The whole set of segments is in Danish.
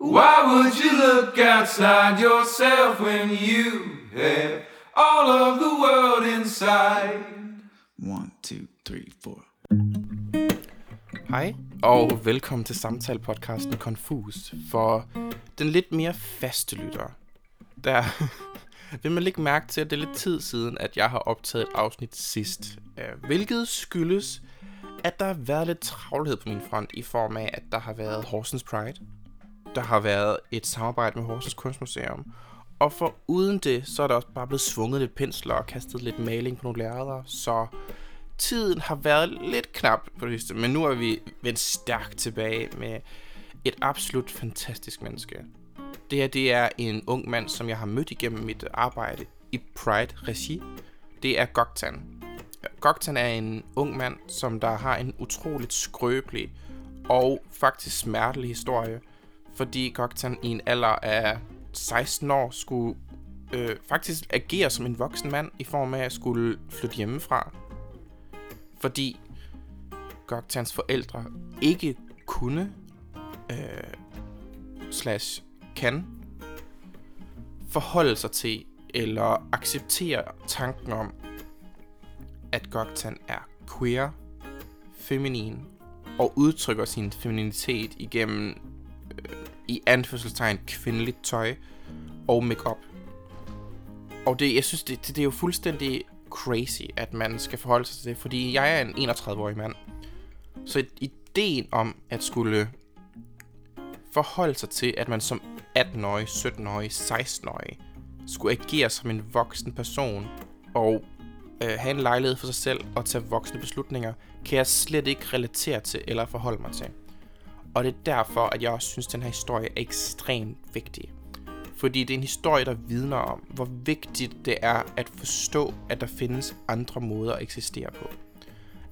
Why would you look outside yourself when you have all of the world inside? One, two, three, four. Hej, og velkommen til samtalepodcasten Confus for den lidt mere faste lytter. Der vil man lægge mærke til, at det er lidt tid siden, at jeg har optaget et afsnit sidst. øh, Hvilket skyldes, at der har været lidt travlhed på min front i form af, at der har været Horsens Pride. Der har været et samarbejde med Horsens Kunstmuseum. Og for uden det, så er der også bare blevet svunget lidt pensler og kastet lidt maling på nogle lærreder, så tiden har været lidt knap på det sidste, men nu er vi vendt stærkt tilbage med et absolut fantastisk menneske. Det her, det er en ung mand, som jeg har mødt igennem mit arbejde i Pride-regi. Det er Goktan. Goktan er en ung mand, som der har en utroligt skrøbelig og faktisk smertelig historie, fordi Goktan i en alder af 16 år skulle øh, faktisk agere som en voksen mand i form af at skulle flytte hjemmefra. Fordi Goktans forældre ikke kunne øh, slash kan forholde sig til eller acceptere tanken om, at Goktan er queer, feminin og udtrykker sin femininitet igennem i anførselstegn kvindeligt tøj og makeup. Og det, jeg synes, det, det, er jo fuldstændig crazy, at man skal forholde sig til det, fordi jeg er en 31-årig mand. Så ideen om at skulle forholde sig til, at man som 18-årig, 17-årig, 16-årig skulle agere som en voksen person og øh, have en lejlighed for sig selv og tage voksne beslutninger, kan jeg slet ikke relatere til eller forholde mig til. Og det er derfor, at jeg også synes, at den her historie er ekstremt vigtig. Fordi det er en historie, der vidner om, hvor vigtigt det er at forstå, at der findes andre måder at eksistere på.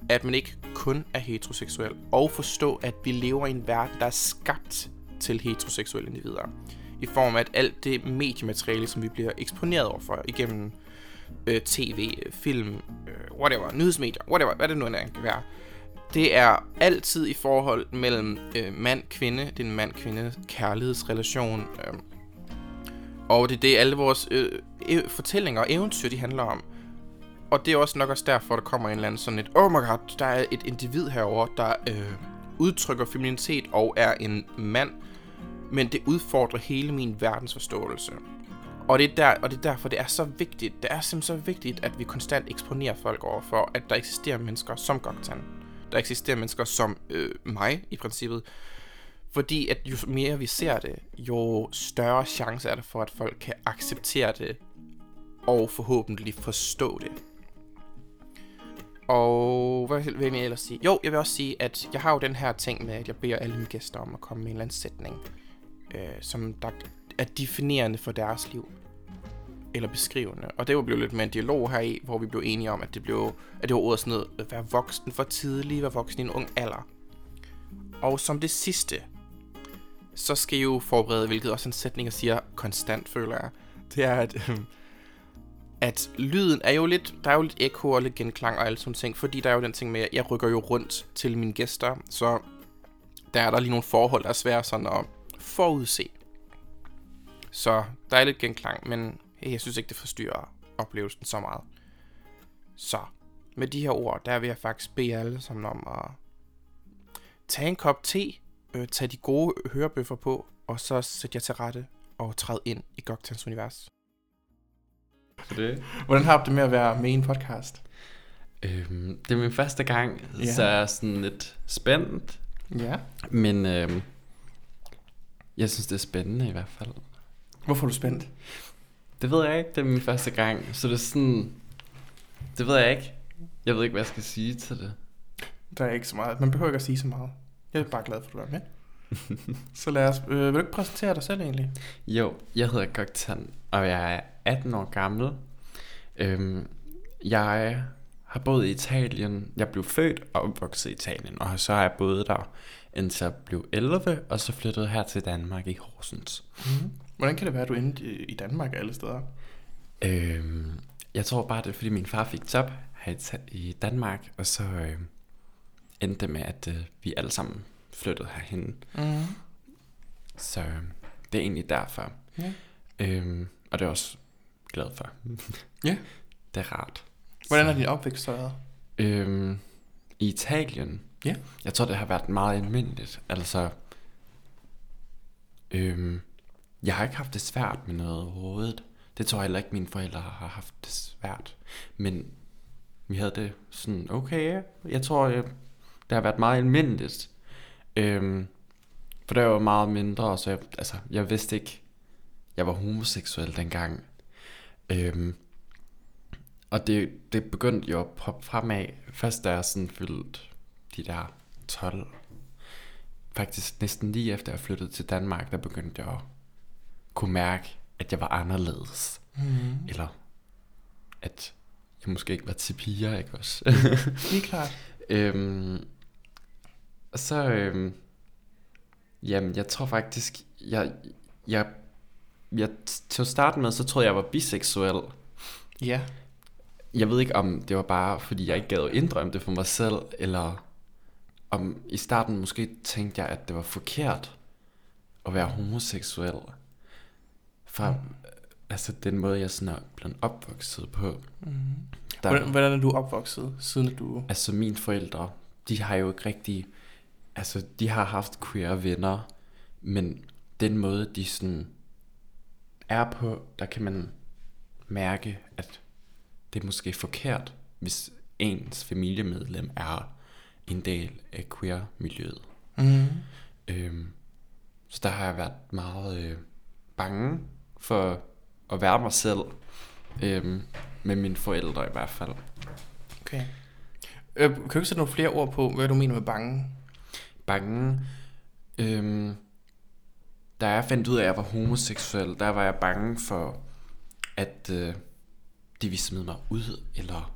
At man ikke kun er heteroseksuel, og forstå, at vi lever i en verden, der er skabt til heteroseksuelle individer. I form af, at alt det mediemateriale, som vi bliver eksponeret overfor igennem øh, tv, film, øh, whatever, nyhedsmedier, whatever, hvad det nu end kan være, det er altid i forhold mellem øh, mand-kvinde, det er en mand-kvinde kærlighedsrelation, øh, og det er det, alle vores øh, øh, fortællinger og eventyr, de handler om. Og det er også nok også derfor, der kommer en eller anden sådan et, oh my god, der er et individ herover der øh, udtrykker femininitet og er en mand. Men det udfordrer hele min verdensforståelse. Og det, er der, og det er derfor, det er så vigtigt, det er simpelthen så vigtigt, at vi konstant eksponerer folk over for, at der eksisterer mennesker som Goktan. Der eksisterer mennesker som øh, mig, i princippet, fordi at jo mere vi ser det, jo større chance er der for, at folk kan acceptere det, og forhåbentlig forstå det. Og hvad vil jeg ellers sige? Jo, jeg vil også sige, at jeg har jo den her ting med, at jeg beder alle mine gæster om at komme med en eller anden sætning, øh, som der er definerende for deres liv. Eller beskrivende. Og det var blevet lidt mere en dialog her i, hvor vi blev enige om, at det, blev, at det var ordet sådan noget, øh, at være voksen for tidligt, være voksen i en ung alder. Og som det sidste, så skal I jo forberede, hvilket også en sætning, jeg siger konstant, føler jeg. Det er, at, øh, at lyden er jo lidt, der er jo lidt ekko og lidt genklang og alle sådan ting, fordi der er jo den ting med, at jeg rykker jo rundt til mine gæster, så der er der lige nogle forhold, der er svære sådan at forudse. Så der er lidt genklang, men jeg synes ikke, det forstyrrer oplevelsen så meget. Så med de her ord, der vil jeg faktisk bede alle sammen om at tage en kop te, øh, tage de gode hørebøffer på, og så sætte jer til rette og træde ind i Goktans univers. Det. Hvordan har du det med at være med i en podcast? Øhm, det er min første gang, Ja. så jeg er sådan lidt spændt. Ja. Men øhm, jeg synes, det er spændende i hvert fald. Hvorfor er du spændt? Det ved jeg ikke, det er min første gang. Så det er sådan... Det ved jeg ikke. Jeg ved ikke, hvad jeg skal sige til det. Der er ikke så meget. Man behøver ikke at sige så meget. Jeg er bare glad for, at du er med. så lad os... Øh, vil du ikke præsentere dig selv egentlig? Jo, jeg hedder Goktan, og jeg er 18 år gammel. Øhm, jeg har boet i Italien. Jeg blev født og opvokset i Italien, og så har jeg boet der indtil jeg blev 11, og så flyttede her til Danmark i Horsens. Mm. Hvordan kan det være, at du endte i- Danmark alle steder? Øhm, jeg tror bare, det er fordi min far fik job her i, Danmark, og så øh, endte det med, at øh, vi alle sammen flyttede herhen. Mm. Så øh, det er egentlig derfor. Ja. Øhm, og det er jeg også glad for. Ja. Det er rart. Hvordan har din opvækst så været? Øhm, I Italien, Ja. jeg tror, det har været meget almindeligt. Altså, øhm, jeg har ikke haft det svært med noget overhovedet. Det tror jeg heller ikke, mine forældre har haft det svært. Men vi havde det sådan, okay, jeg tror, øh, det har været meget almindeligt. Øhm, for der var meget mindre, så jeg, altså, jeg vidste ikke, jeg var homoseksuel dengang. Øhm, og det, det begyndte jo at poppe fremad, først da jeg sådan fyldte de der 12. Faktisk næsten lige efter jeg flyttede til Danmark, der begyndte jeg at kunne mærke, at jeg var anderledes. Mm. Eller at jeg måske ikke var til piger, ikke også? Helt klart. øhm, og så, øhm, jamen, jeg tror faktisk, jeg, jeg, jeg, til at starte med, så troede jeg, jeg var biseksuel. Ja. Jeg ved ikke, om det var bare, fordi jeg ikke gad at indrømme det for mig selv, eller om i starten måske tænkte jeg, at det var forkert at være homoseksuel. Fra, mm. altså den måde, jeg sådan er blevet opvokset på. Mm. Der, Hvordan, hvordan er du opvokset, siden du... Altså mine forældre, de har jo ikke rigtig, altså de har haft queer venner, men den måde, de sådan er på, der kan man mærke, at det er måske forkert, hvis ens familiemedlem er en del af queer-miljøet. Mm. Øhm, så der har jeg været meget øh, bange for at være mig selv, øhm, med mine forældre i hvert fald. Okay. Øh, kan du ikke sætte nogle flere ord på, hvad du mener med bange? bange. Øhm, da jeg fandt ud af, at jeg var homoseksuel, der var jeg bange for, at øh, de ville smide mig ud, eller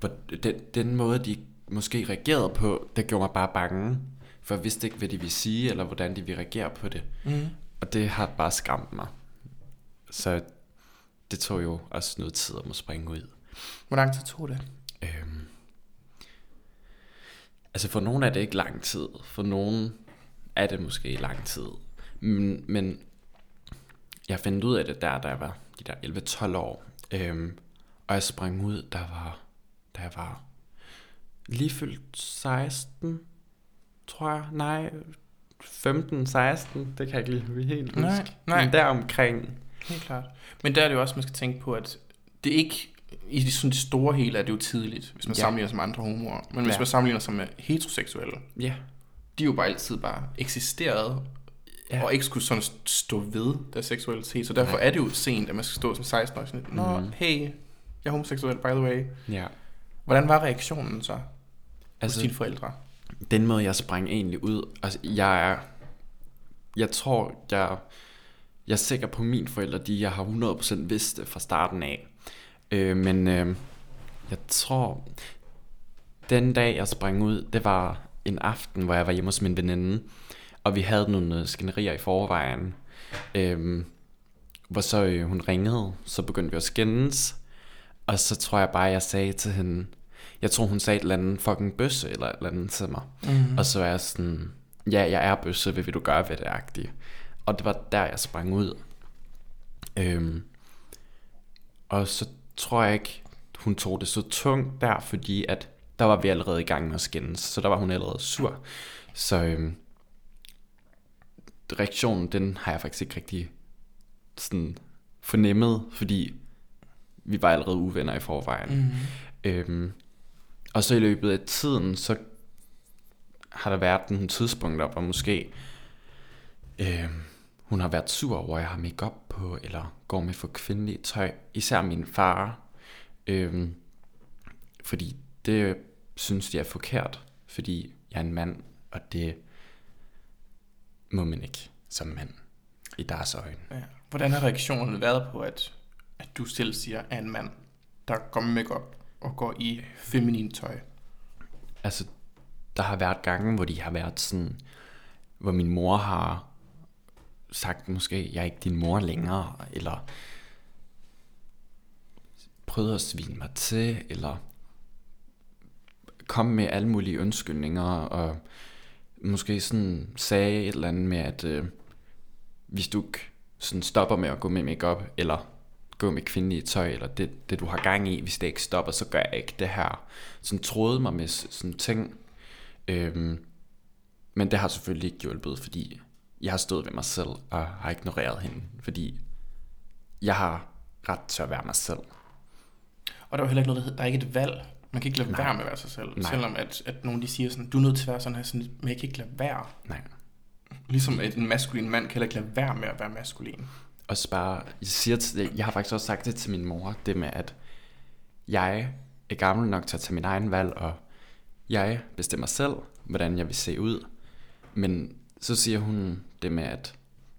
hvor, den, den måde, de måske reagerede på, det gjorde mig bare bange. For jeg vidste ikke, hvad de ville sige, eller hvordan de ville reagere på det. Mm. Og det har bare skræmt mig. Så det tog jo også noget tid at må springe ud. Hvor lang tid tog det? Øhm, altså for nogen er det ikke lang tid. For nogen er det måske lang tid. Men, men jeg fandt ud af det der, da jeg var de der 11-12 år. Øhm, og jeg sprang ud, der var, da jeg var lige fyldt 16, tror jeg. Nej, 15, 16, det kan jeg ikke lige helt huske. Nej, nej. Men deromkring. Helt klart. Men der er det jo også, man skal tænke på, at det ikke... I det, sådan det store hele er det jo tidligt, hvis man Ja. ja. sammenligner sig med andre homoer. Men hvis Ja. man sammenligner sig med heteroseksuelle, Ja. de er jo bare altid bare eksisteret, Ja. ja. og ikke skulle sådan stå ved deres seksualitet. Så derfor Nej. er det jo sent, at man skal stå som 16 år sådan lidt, Nå, mm. hey, jeg er homoseksuel, by the way. ja. Hvordan var reaktionen så altså, hos dine forældre? den måde, jeg sprang egentlig ud, altså jeg er, jeg tror, jeg, jeg er sikker på mine forældre, de jeg har 100% vidst det fra starten af. Øh, men øh, jeg tror, den dag jeg sprang ud, det var en aften, hvor jeg var hjemme hos min veninde, og vi havde nogle øh, skænderier i forvejen. Øh, hvor så øh, hun ringede, så begyndte vi at skændes, og så tror jeg bare, jeg sagde til hende, jeg tror hun sagde et eller andet fucking bøsse eller et eller andet til mig. Mm. Og så er jeg sådan, ja, jeg er bøsse, hvad vil du gøre ved det, agtigt. Og det var der, jeg sprang ud. Øhm, og så tror jeg ikke, hun tog det så tungt der, fordi at der var vi allerede i gang med at skændes, så der var hun allerede sur. Så øhm, reaktionen, den har jeg faktisk ikke rigtig sådan fornemmet, fordi vi var allerede uvenner i forvejen. Mm. Øhm, og så i løbet af tiden, så har der været nogle tidspunkter, hvor måske øhm, hun har været sur over, at jeg har make på, eller går med for kvindeligt tøj. Især min far. Øhm, fordi det synes de er forkert, fordi jeg er en mand, og det må man ikke som mand i deres øjne. Ja. Hvordan har reaktionen været på, at, at du selv siger, at en mand, der går med makeup og går i feminin tøj? Altså, der har været gange, hvor de har været sådan, hvor min mor har sagt måske, jeg er ikke din mor længere, eller prøvet at svine mig til, eller komme med alle mulige undskyldninger, og måske sådan sagde et eller andet med, at øh, hvis du ikke sådan stopper med at gå med makeup eller gå med kvindelige tøj, eller det, det du har gang i, hvis det ikke stopper, så gør jeg ikke det her. Sådan troede mig med sådan ting. Øhm, men det har selvfølgelig ikke hjulpet, fordi jeg har stået ved mig selv og har ignoreret hende, fordi jeg har ret til at være mig selv. Og der er jo heller ikke noget, der, er ikke et valg. Man kan ikke lade Nej. være med at være sig selv. Nej. Selvom at, at nogen de siger sådan, du er nødt til at være sådan her, sådan, men jeg kan ikke lade være. Nej. Ligesom at en maskulin mand kan heller ikke lade være med at være maskulin. også bare, jeg, siger til, jeg har faktisk også sagt det til min mor, det med, at jeg er gammel nok til at tage min egen valg, og jeg bestemmer selv, hvordan jeg vil se ud. Men så siger hun det med, at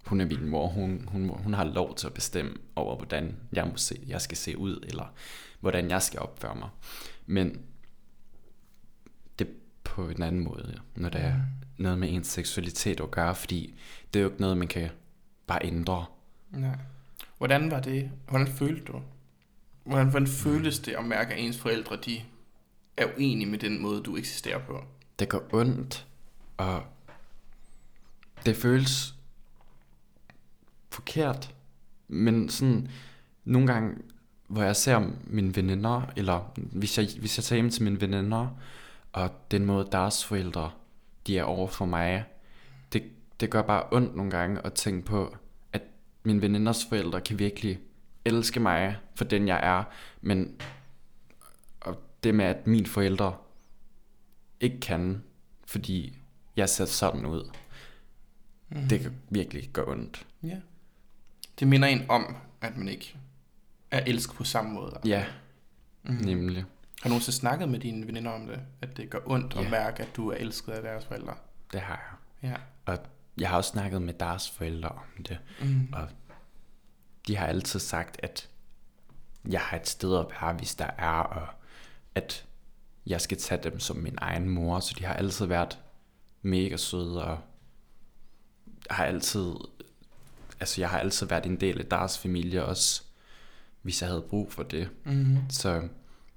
hun er min mor, hun, hun, hun har lov til at bestemme over, hvordan jeg, må se, jeg skal se ud, eller hvordan jeg skal opføre mig. Men det på en anden måde, når det er noget med ens seksualitet at gøre, fordi det er jo ikke noget, man kan bare ændre. Nej. Hvordan var det? Hvordan følte du? Hvordan, hvordan føltes det at mærke, at ens forældre de er uenige med den måde, du eksisterer på? det gør ondt, og det føles forkert. Men sådan, nogle gange, hvor jeg ser mine veninder, eller hvis jeg, hvis jeg tager hjem til mine veninder, og den måde deres forældre, de er over for mig, det, det gør bare ondt nogle gange at tænke på, at mine veninders forældre kan virkelig elske mig for den jeg er, men og det med, at mine forældre ikke kan, fordi jeg ser sådan ud. Mm. Det kan virkelig gøre ondt. Ja. Det minder en om, at man ikke er elsket på samme måde. Ja, Mm. nemlig. Har du nogensinde snakket med dine veninder om det? At det gør ondt at Ja. mærke, at du er elsket af deres forældre? Det har jeg. Ja. Og jeg har også snakket med deres forældre om det. Mm. Og de har altid sagt, at jeg har et sted at være, hvis der er, og at jeg skal tage dem som min egen mor. Så de har altid været mega søde, og har altid, altså jeg har altid været en del af deres familie også, hvis jeg havde brug for det. Mm. Så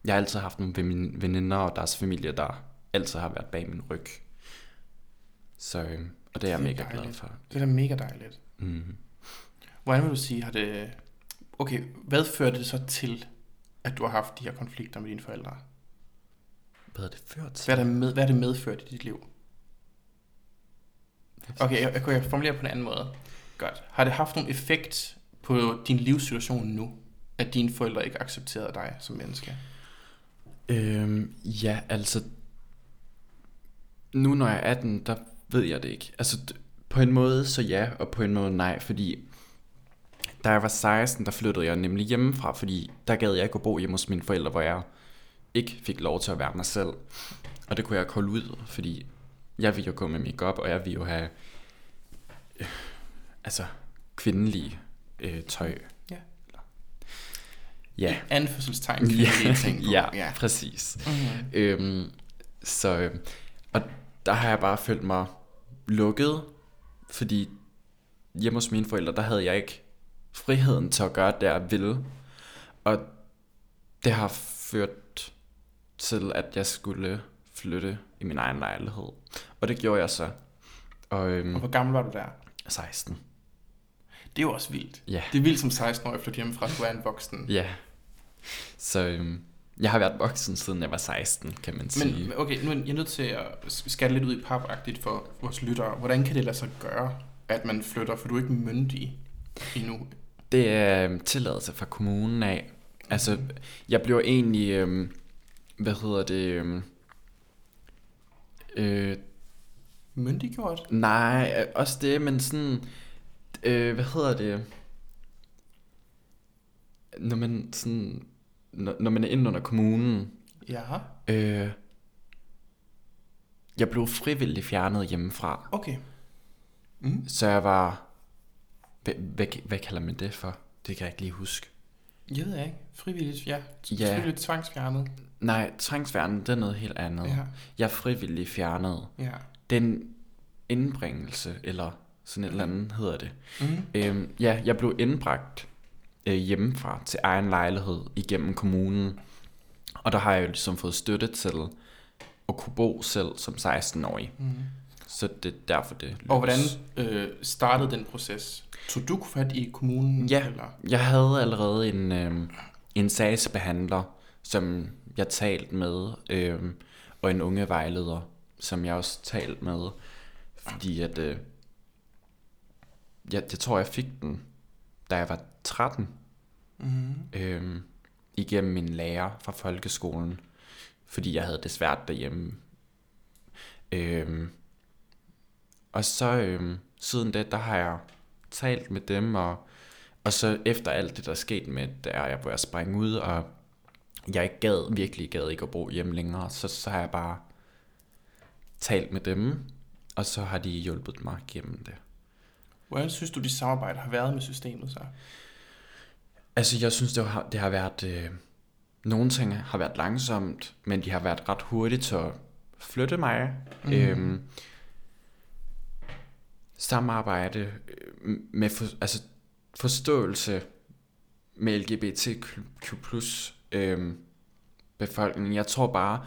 jeg har altid haft nogle ven- veninder og deres familie, der altid har været bag min ryg. Så, øh, og det er jeg Det er mega glad dejligt. for. Det er da mega dejligt. Mm. Hvordan vil du sige, har det... Okay, hvad førte det så til, at du har haft de her konflikter med dine forældre? Hvad er det ført til? Hvad er det, med, hvad er det medført i dit liv? Okay, jeg, jeg kunne jeg formulere på en anden måde. Godt. Har det haft nogen effekt på din livssituation nu, at dine forældre ikke accepterede dig som menneske? Øhm, ja, altså... Nu når jeg er 18, der ved jeg det ikke. Altså, d- på en måde så ja, og på en måde nej, fordi... Da jeg var 16, der flyttede jeg nemlig hjemmefra, fordi der gad jeg ikke at bo hjemme hos mine forældre, hvor jeg ikke fik lov til at være mig selv. Og det kunne jeg ikke holde ud, fordi jeg ville jo gå med makeup og jeg ville jo have... Øh, altså, kvindelige øh, tøj. Ja. Ja. Anførselstegn, kvindelige ting på. ja, ja. præcis. Mm-hmm. Øhm, så, øh, og der har jeg bare følt mig lukket, fordi hjemme hos mine forældre, der havde jeg ikke friheden til at gøre det, jeg ville. Og det har ført til, at jeg skulle flytte i min egen lejlighed. Og det gjorde jeg så. Og øhm, Og hvor gammel var du der? 16. Det er jo også vildt. Ja. Det er vildt som 16-årig at flytte hjemmefra, at du er en voksen. Ja. Så øhm, jeg har været voksen, siden jeg var 16, kan man sige. Men okay, nu er jeg nødt til at skatte lidt ud i papagtigt for vores lyttere. Hvordan kan det lade sig gøre, at man flytter, for du er ikke myndig endnu? Det er øhm, tilladelse fra kommunen af. Altså, jeg blev egentlig, øhm, hvad hedder det, øhm, øh, Myndiggjort? nej, øh, også det, men sådan, øh, hvad hedder det, når man sådan, når, når man er inde under kommunen, Ja. øh, jeg blev frivilligt fjernet hjemmefra, Okay. Mm. så jeg var, hvad, hvad, hvad kalder man det for? Det kan jeg ikke lige huske. Jeg ved ikke. Frivilligt, ja. Ja. Frivilligt tvangsfjernet. Nej, tvangsfjernet, det er noget helt andet. Ja. Jeg er frivilligt fjernet. Ja. Den indbringelse, eller sådan et eller andet hedder det. Mm. Øhm, ja, jeg blev indbragt øh, hjemmefra til egen lejlighed igennem kommunen. Og der har jeg jo ligesom fået støtte til at kunne bo selv som 16-årig. Mm. Så det er derfor, det Og hvordan lykkes. øh, startede den proces? Tog du fat i kommunen? Ja. Eller? Jeg havde allerede en, øh, en sagsbehandler, som jeg talte med, øh, og en unge vejleder, som jeg også talte med, fordi at, øh, jeg, jeg tror, jeg fik den, da jeg var 13, Mm-hmm. øh, igennem min lærer fra folkeskolen, fordi jeg havde det svært derhjemme. Øh, og så øh, siden det, der har jeg talt med dem, og, og så efter alt det, der er sket med, der jeg, hvor jeg sprang ud, og jeg ikke gad, virkelig gad ikke at bo hjemme længere, så, så har jeg bare talt med dem, og så har de hjulpet mig gennem det. Hvordan synes du, dit samarbejde har været med systemet så? Altså, jeg synes, det har, det har været... Øh, nogle ting har været langsomt, men de har været ret hurtigt til at flytte mig. Mm. Øhm, samarbejde øh, med for, altså, forståelse med LGBTQ plus øhm, befolkningen. Jeg tror bare,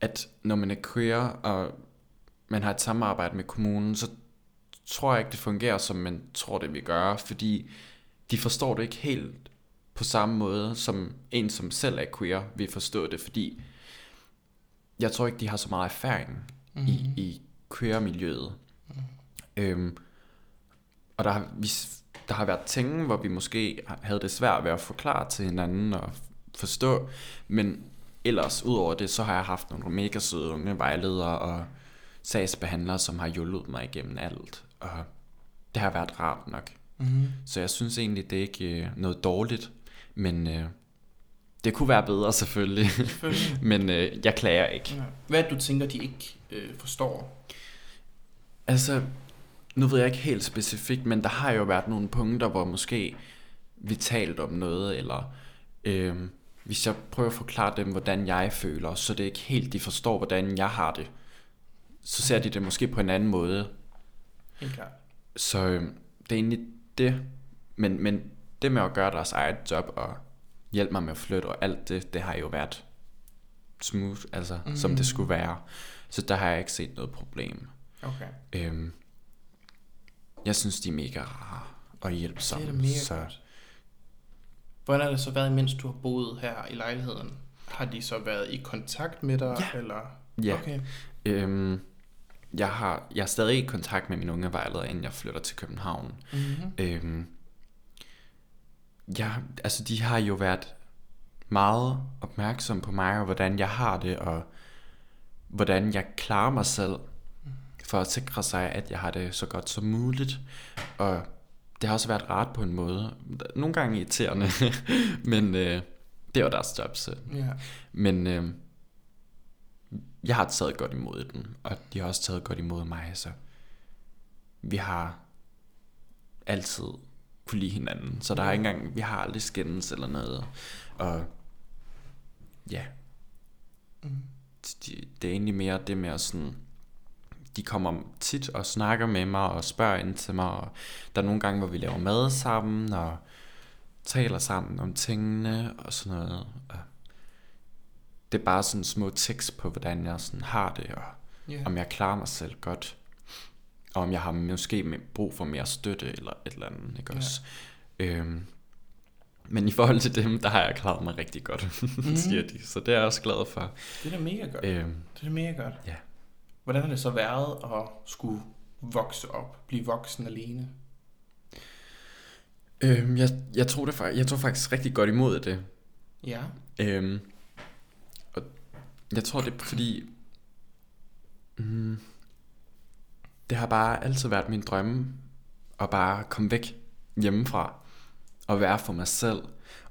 at når man er queer, og man har et samarbejde med kommunen, så tror jeg ikke, det fungerer, som man tror, det vil gøre, fordi de forstår det ikke helt på samme måde, som en, som selv er queer, vil forstå det, fordi jeg tror ikke, de har så meget erfaring mm. i, i queer-miljøet. Mm. Øhm, og der har, vi, der har været ting, hvor vi måske havde det svært ved at forklare til hinanden og forstå, men ellers, udover det, så har jeg haft nogle mega søde unge vejledere og sagsbehandlere, som har hjulpet mig igennem alt, og det har været rart nok. Mm-hmm. Så jeg synes egentlig, det er ikke øh, noget dårligt, men øh, det kunne være bedre selvfølgelig, Selvfølgelig. men øh, jeg klager ikke. Ja. Hvad du tænker, de ikke øh, forstår? Altså, nu ved jeg ikke helt specifikt, men der har jo været nogle punkter, hvor måske vi talt om noget, eller øh, hvis jeg prøver at forklare dem, hvordan jeg føler, så det er ikke helt, de forstår, hvordan jeg har det, så ser de det måske på en anden måde. Helt klart. Så øh, det er egentlig det, men, men det med at gøre deres eget job og hjælpe mig med at flytte og alt det, det har jo været smooth, altså mm. som det skulle være. Så der har jeg ikke set noget problem. Okay. Øhm, jeg synes, de er mega rare og hjælpsomme. Det er mega så godt. Hvordan har det så været, mens du har boet her i lejligheden? Har de så været i kontakt med dig? Ja. Eller? Ja. Okay. øhm, jeg, har, jeg er stadig i kontakt med min unge vejleder, inden jeg flytter til København. Mm-hmm. Øhm, ja, altså de har jo været meget opmærksomme på mig, og hvordan jeg har det, og hvordan jeg klarer mig selv, for at sikre sig, at jeg har det så godt som muligt. Og det har også været rart på en måde. Nogle gange irriterende, men øh, det var deres job, så. Ja. Men øh, jeg har taget godt imod den, og de har også taget godt imod mig, så vi har altid kunne lide hinanden. Så der er ikke engang, vi har aldrig skændes eller noget. Og ja, Mm. de, det er egentlig mere det med at sådan, de kommer tit og snakker med mig og spørger ind til mig, og der er nogle gange, hvor vi laver mad sammen, og taler sammen om tingene og sådan noget. Og det er bare sådan små tekst på, hvordan jeg sådan har det, og Ja. om jeg klarer mig selv godt, og om jeg har måske brug for mere støtte eller et eller andet, ikke Ja. også? Øhm, men i forhold til dem, der har jeg klaret mig rigtig godt, mm. siger de. Så det er jeg også glad for. Det er da mega godt. Øhm, Det er da mega godt. ja. Hvordan har det så været at skulle vokse op, blive voksen alene? Øhm, jeg, jeg, tog det, jeg tog faktisk rigtig godt imod det. Ja. Øhm, og jeg tror, det er fordi... Mm, det har bare altid været min drømme at bare komme væk hjemmefra og være for mig selv.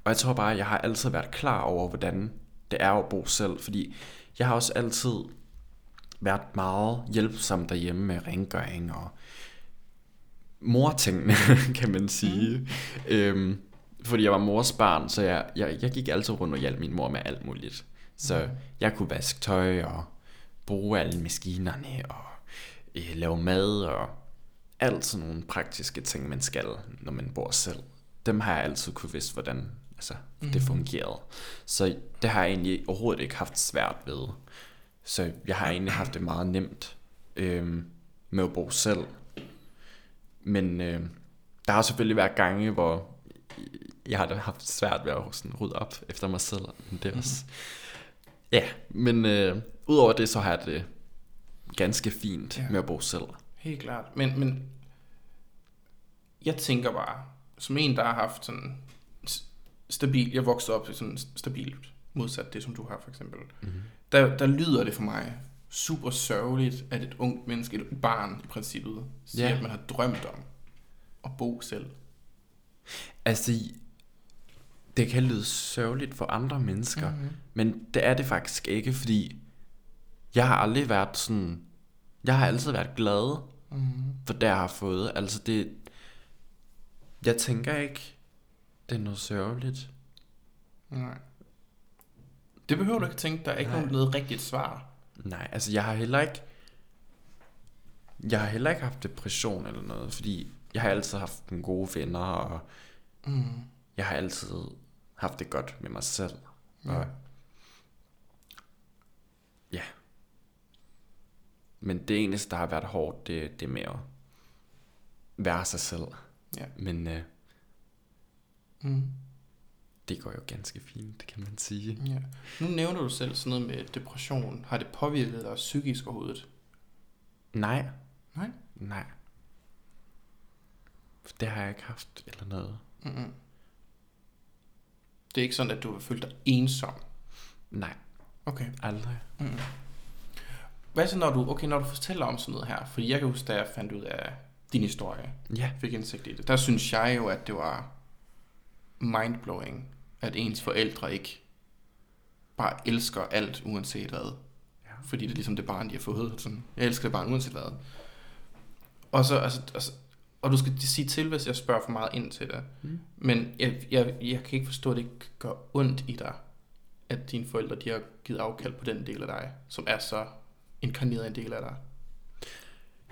Og jeg tror bare, at jeg har altid været klar over, hvordan det er at bo selv. Fordi jeg har også altid været meget hjælpsom derhjemme med rengøring og mortingene, kan man sige. Mm. Øhm, fordi jeg var mors barn, så jeg, jeg, jeg gik altid rundt og hjalp min mor med alt muligt. Så jeg kunne vaske tøj og bruge alle maskinerne og øh, lave mad og alt sådan nogle praktiske ting, man skal, når man bor selv. Dem har jeg altid kunne vidste, hvordan altså, mm. det fungerede. Så det har jeg egentlig overhovedet ikke haft svært ved. Så jeg har egentlig haft det meget nemt. Øhm, med at bo selv. Men øh, der har selvfølgelig været gange, hvor jeg har da haft svært ved at sådan rydde op efter mig selv. Men det er også... Ja, men øh, udover det, så har jeg det ganske fint Ja. med at bo selv. Helt klart. Men, men jeg tænker bare, som en, der har haft sådan stabil, jeg voksede op i sådan stabilt, modsat det, som du har for eksempel, Mm-hmm. Der, der lyder det for mig super sørgeligt, at et ungt menneske, et barn i princippet, siger, Ja. at man har drømt om at bo selv. Altså, det kan lyde sørgeligt for andre mennesker, Mhm. men det er det faktisk ikke, fordi jeg har aldrig været sådan... Jeg har altid været glad Mm-hmm. for det, jeg har fået. Altså, det... Jeg tænker ikke, det er noget sørgeligt. Nej. Det behøver du ikke tænke, der er ikke Nej. nogen noget rigtigt svar. Nej, altså, jeg har heller ikke... Jeg har heller ikke haft depression eller noget, fordi jeg har altid haft nogle gode venner, og Mm. jeg har altid haft det godt med mig selv. Ja. Og ja. Men det eneste, der har været hårdt, det, det er med at være sig selv. Ja. Men øh, Mm. Det går jo ganske fint, kan man sige. Ja. Nu nævner du selv sådan noget med depression. Har det påvirket dig psykisk overhovedet? Nej. Nej. Nej. Det har jeg ikke haft, eller noget. Mm-mm. Det er ikke sådan, at du har følt dig ensom. Nej, Okay. aldrig. Mm. Hvad så når du, okay, når du fortæller om sådan noget her? Fordi jeg kan huske, da jeg fandt ud af din historie, Ja, fik indsigt i det, der synes jeg jo, at det var mindblowing, at ens forældre ikke bare elsker alt, uanset hvad. Ja. Fordi det er ligesom det barn, de har fået. Sådan, jeg elsker det barn, uanset hvad. Og så, altså, altså, og du skal sige til, hvis jeg spørger for meget ind til det. Mm. Men jeg, jeg, jeg kan ikke forstå, at det ikke gør ondt i dig, at dine forældre de har givet afkald på den del af dig, som er så inkarneret en del af dig.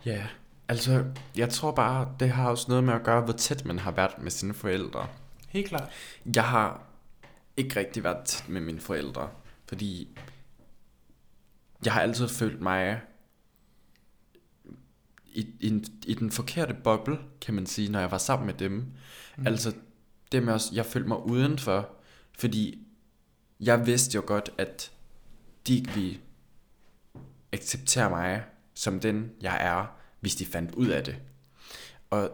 Ja, altså, jeg tror bare, det har også noget med at gøre, hvor tæt man har været med sine forældre. Helt klart. Jeg har ikke rigtig været tæt med mine forældre, fordi jeg har altid følt mig i, i, i den forkerte boble, kan man sige, når jeg var sammen med dem. Mm. Altså, det med også, jeg følte mig udenfor, fordi jeg vidste jo godt, at de ikke ville acceptere mig som den, jeg er, hvis de fandt ud af det. Og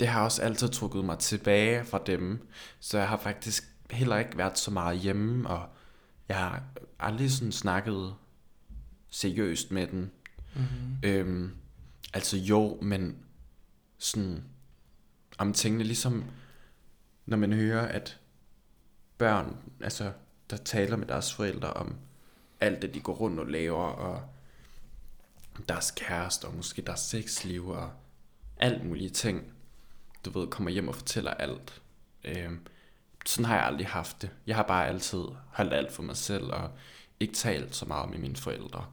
det har også altid trukket mig tilbage fra dem, så jeg har faktisk heller ikke været så meget hjemme, og jeg har aldrig sådan snakket seriøst med den. Mm-hmm. Øhm, altså jo, men sådan om tingene, ligesom når man hører, at børn, altså der taler med deres forældre om alt det, de går rundt og laver, og deres kærester, og måske deres sexliv, og alt mulige ting. Du ved, kommer hjem og fortæller alt. Øhm, sådan har jeg aldrig haft det. Jeg har bare altid holdt alt for mig selv, og ikke talt så meget med mine forældre.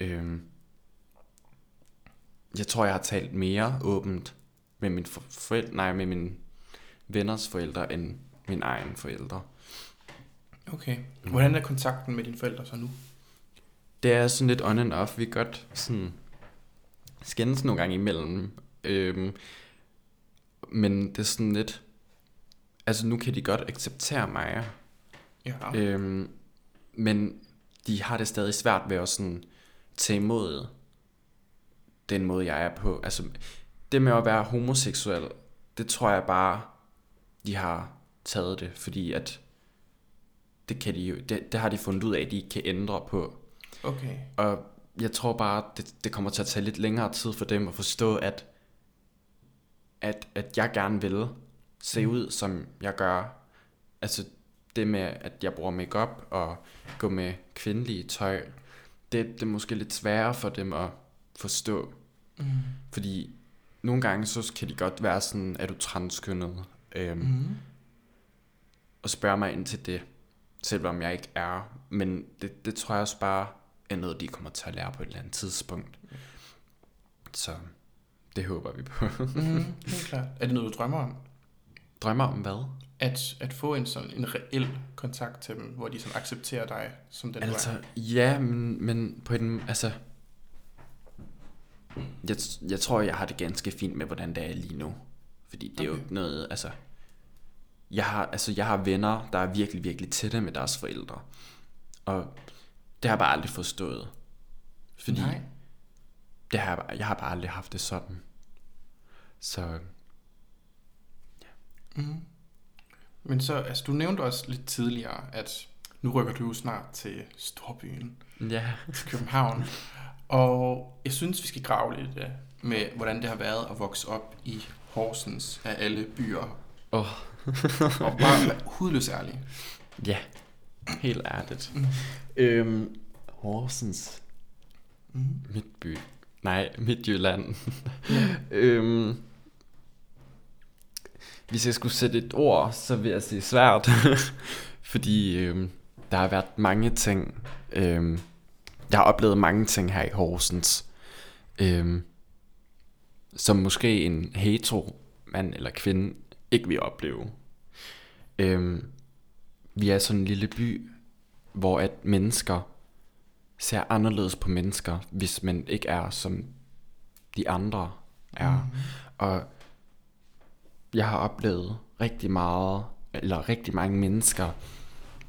Øhm, jeg tror, jeg har talt mere åbent med min for- forældre, nej, med mine venners forældre, end mine egne forældre. Okay. Hvordan er kontakten med dine forældre så nu? Det er sådan lidt on and off. Vi kan godt sådan skændes nogle gange imellem. Øhm, men det er sådan lidt... Altså nu kan de godt acceptere mig. Ja. Øhm, men de har det stadig svært ved at sådan tage imod den måde, jeg er på. Altså, det med at være homoseksuel, det tror jeg bare, de har taget det, fordi at det, kan de jo, det, det har de fundet ud af, at de ikke kan ændre på. Okay. Og jeg tror bare, det, det kommer til at tage lidt længere tid for dem at forstå, at, at, at jeg gerne vil se ud, som jeg gør. Altså det med, at jeg bruger makeup og gå med kvindelige tøj, det, det er måske lidt sværere for dem at forstå. Mm. Fordi nogle gange, så kan de godt være sådan, er du transkønnet? Øhm, Mm. og spørge mig ind til det, selvom jeg ikke er. Men det, det tror jeg også bare er noget, de kommer til at lære på et eller andet tidspunkt. Så det håber vi på. Mm. Helt klart. Er det noget, du drømmer om? Drømmer om hvad? At, at få en sådan en reel kontakt til dem, hvor de sådan accepterer dig som den du Altså, er? ja, men, men på en, altså, jeg, jeg tror, jeg har det ganske fint med, hvordan det er lige nu. Fordi det er jo Okay. ikke noget, altså... Jeg har, altså, jeg har venner, der er virkelig, virkelig tætte med deres forældre. Og det har jeg bare aldrig forstået. Fordi Nej. det har jeg, bare, jeg har bare aldrig haft det sådan. Så Men så, altså du nævnte også lidt tidligere, at nu rykker du jo snart til storbyen, ja, til København. Og jeg synes, vi skal grave lidt øh, med, hvordan det har været at vokse op i Horsens af alle byer. Åh. og bare være hudløs ærlig. ja, helt ærligt. Øhm, Horsens. Mm. Midtby. Nej, Midtjylland. øhm, hvis jeg skulle sætte et ord, så vil jeg sige svært. Fordi øhm, der har været mange ting. Øhm, jeg har oplevet mange ting her i Horsens. Øhm, som måske en hetero mand eller kvinde ikke vil opleve. Øhm, vi er sådan en lille by, hvor at mennesker ser anderledes på mennesker, hvis man ikke er som de andre er. Mm. Og jeg har oplevet rigtig meget, eller rigtig mange mennesker,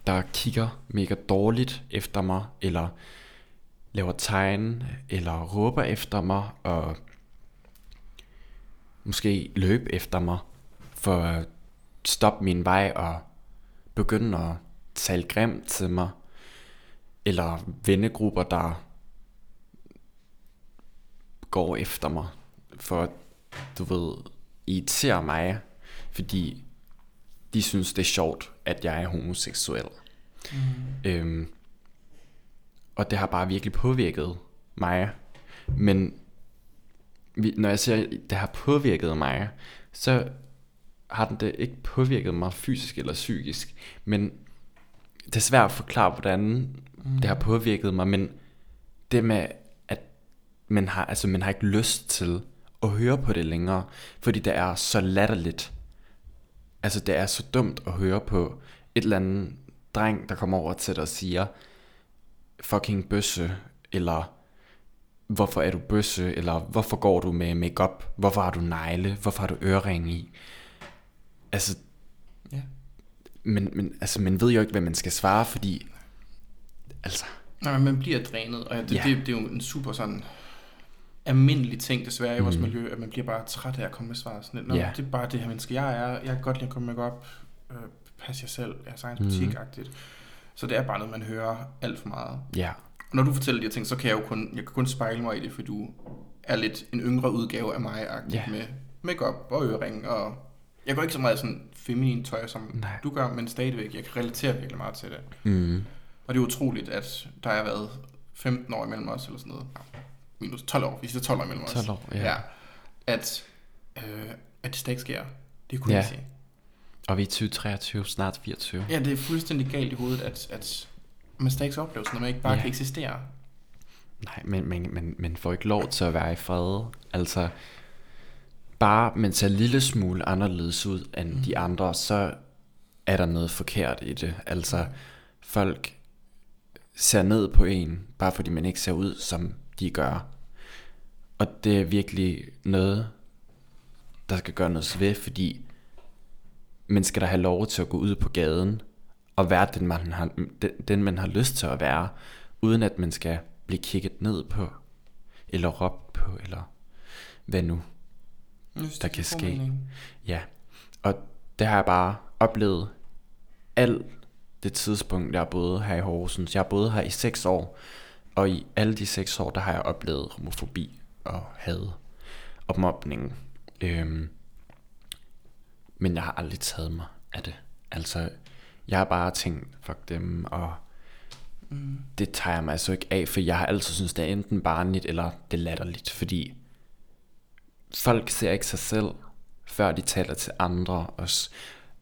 der kigger mega dårligt efter mig, eller laver tegn, eller råber efter mig, og måske løb efter mig, for at stoppe min vej og begynde at tale grimt til mig eller vennegrupper, der går efter mig, for at, du ved, irritere mig, fordi de synes, det er sjovt, at jeg er homoseksuel. Mm. Øhm, og det har bare virkelig påvirket mig. Men når jeg siger, at det har påvirket mig, så har den det ikke påvirket mig fysisk eller psykisk. Men det er svært at forklare, hvordan mm. det har påvirket mig, men det med, at man har, altså, man har ikke lyst til at høre på det længere, fordi det er så latterligt. Altså, det er så dumt at høre på et eller andet dreng, der kommer over til dig og siger, fucking bøsse, eller hvorfor er du bøsse, eller hvorfor går du med makeup, hvorfor har du negle, hvorfor har du ørering i. Altså, Ja. men, men altså, man ved jo ikke, hvad man skal svare, fordi... Altså, Nej, man bliver drænet, og det, Ja. ja. det, det er jo en super sådan almindelig ting desværre i vores Mm. miljø, at man bliver bare træt af at komme med svar. Sådan lidt, Nå, Ja. det er bare det her menneske, jeg er. Jeg kan godt lide at komme med op. Øh, pas jer selv. Jeg er science Mhm. butik-agtigt. Så det er bare noget, man hører alt for meget. ja, Og når du fortæller de her ting, så kan jeg jo kun, jeg kan kun spejle mig i det, for du er lidt en yngre udgave af mig, Ja. med makeup og ørering, og jeg går ikke så meget sådan feminin tøj, som Nej. du gør, men stadigvæk, jeg kan relatere virkelig meget til det. mm, Og det er utroligt, at der har været 15 år imellem os, eller sådan noget. Minus 12 år, hvis det er 12 år imellem os. 12 år, ja. ja. At, øh, at det stadig sker. Det kunne Ja. jeg sige. og vi er 2023, snart 24. Ja, det er fuldstændig galt i hovedet, at, at man stadig skal opleve sådan, at man ikke bare Ja. kan eksistere. Nej, men man, man, man får ikke lov til at være i fred. Altså, bare man ser lille smule anderledes ud end mm. de andre, så er der noget forkert i det. Altså, folk ser ned på en, bare fordi man ikke ser ud, som de gør. Og det er virkelig noget, der skal gøre noget ved, fordi man skal da have lov til at gå ud på gaden og være den, man har, den, den, man har lyst til at være, uden at man skal blive kigget ned på, eller råbt på, eller hvad nu. Synes, Der kan ske. mening. Ja, og det har jeg bare oplevet alt det tidspunkt, jeg har boet her i Horsens. Jeg har boet her i seks år, og i alle de seks år, der har jeg oplevet homofobi og had og mobning. Øhm, men jeg har aldrig taget mig af det. Altså, jeg har bare tænkt, fuck dem, og Mm. det tager jeg mig altså ikke af, for jeg har altid synes det er enten barnligt eller det er latterligt, fordi folk ser ikke sig selv, før de taler til andre også.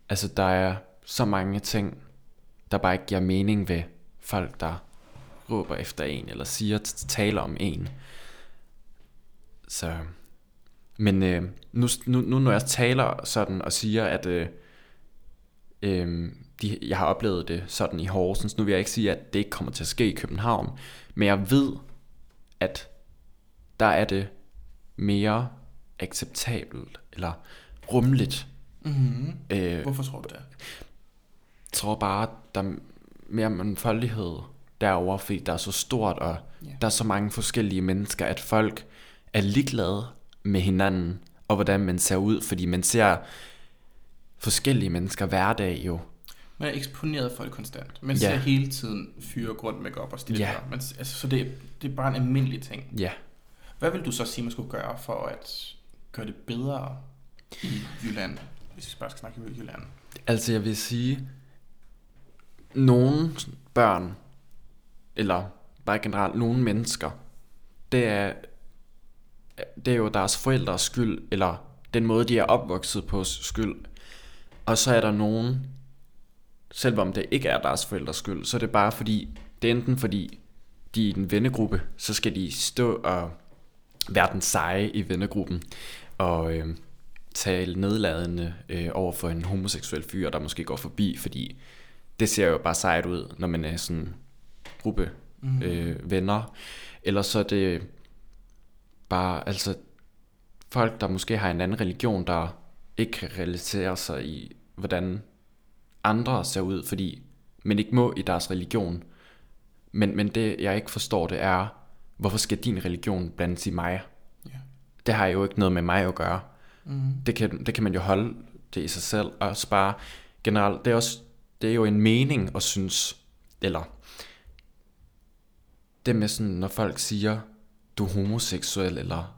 Altså, der er så mange ting, der bare ikke giver mening ved folk, der råber efter en, eller siger, taler om en. Så, men øh, nu, nu, nu når jeg taler sådan og siger, at øh, øh, de, jeg har oplevet det sådan i Horsens, nu vil jeg ikke sige, at det ikke kommer til at ske i København, men jeg ved, at der er det mere acceptabelt, eller rummeligt. Mm-hmm. Øh, Hvorfor tror du det? Jeg tror bare, der er mere mangfoldighed derover, fordi der er så stort, og yeah. der er så mange forskellige mennesker, at folk er ligeglade med hinanden, og hvordan man ser ud, fordi man ser forskellige mennesker hver dag jo. Man er eksponeret for det konstant. Man Ja. ser hele tiden fyre grund make op og stille yeah. Man, altså, Så det, det er bare en almindelig ting. Ja, Hvad vil du så sige, man skulle gøre for at gøre det bedre i Jylland? Hvis vi bare skal snakke i Jylland. altså jeg vil sige, nogle børn, eller bare generelt nogle mennesker, det er, det er jo deres forældres skyld, eller den måde, de er opvokset på skyld. Og så er der nogen, selvom det ikke er deres forældres skyld, så er det bare fordi, det er enten fordi, de er i den vennegruppe, så skal de stå og være den seje i vennegruppen, og øh, tale nedladende øh, over for en homoseksuel fyr, der måske går forbi, fordi det ser jo bare sejt ud, når man er sådan gruppe Mm. øh, venner. Eller så er det bare, altså folk, der måske har en anden religion, der ikke kan relatere sig i, hvordan andre ser ud, fordi man ikke må i deres religion. Men, men det, jeg ikke forstår, det er, hvorfor skal din religion blandes i mig? Ja. Det har jo ikke noget med mig at gøre. Mm. Det kan, det kan man jo holde det i sig selv, og også bare generelt, det er, også, det er jo en mening at synes, eller det med sådan, når folk siger, du er homoseksuel, eller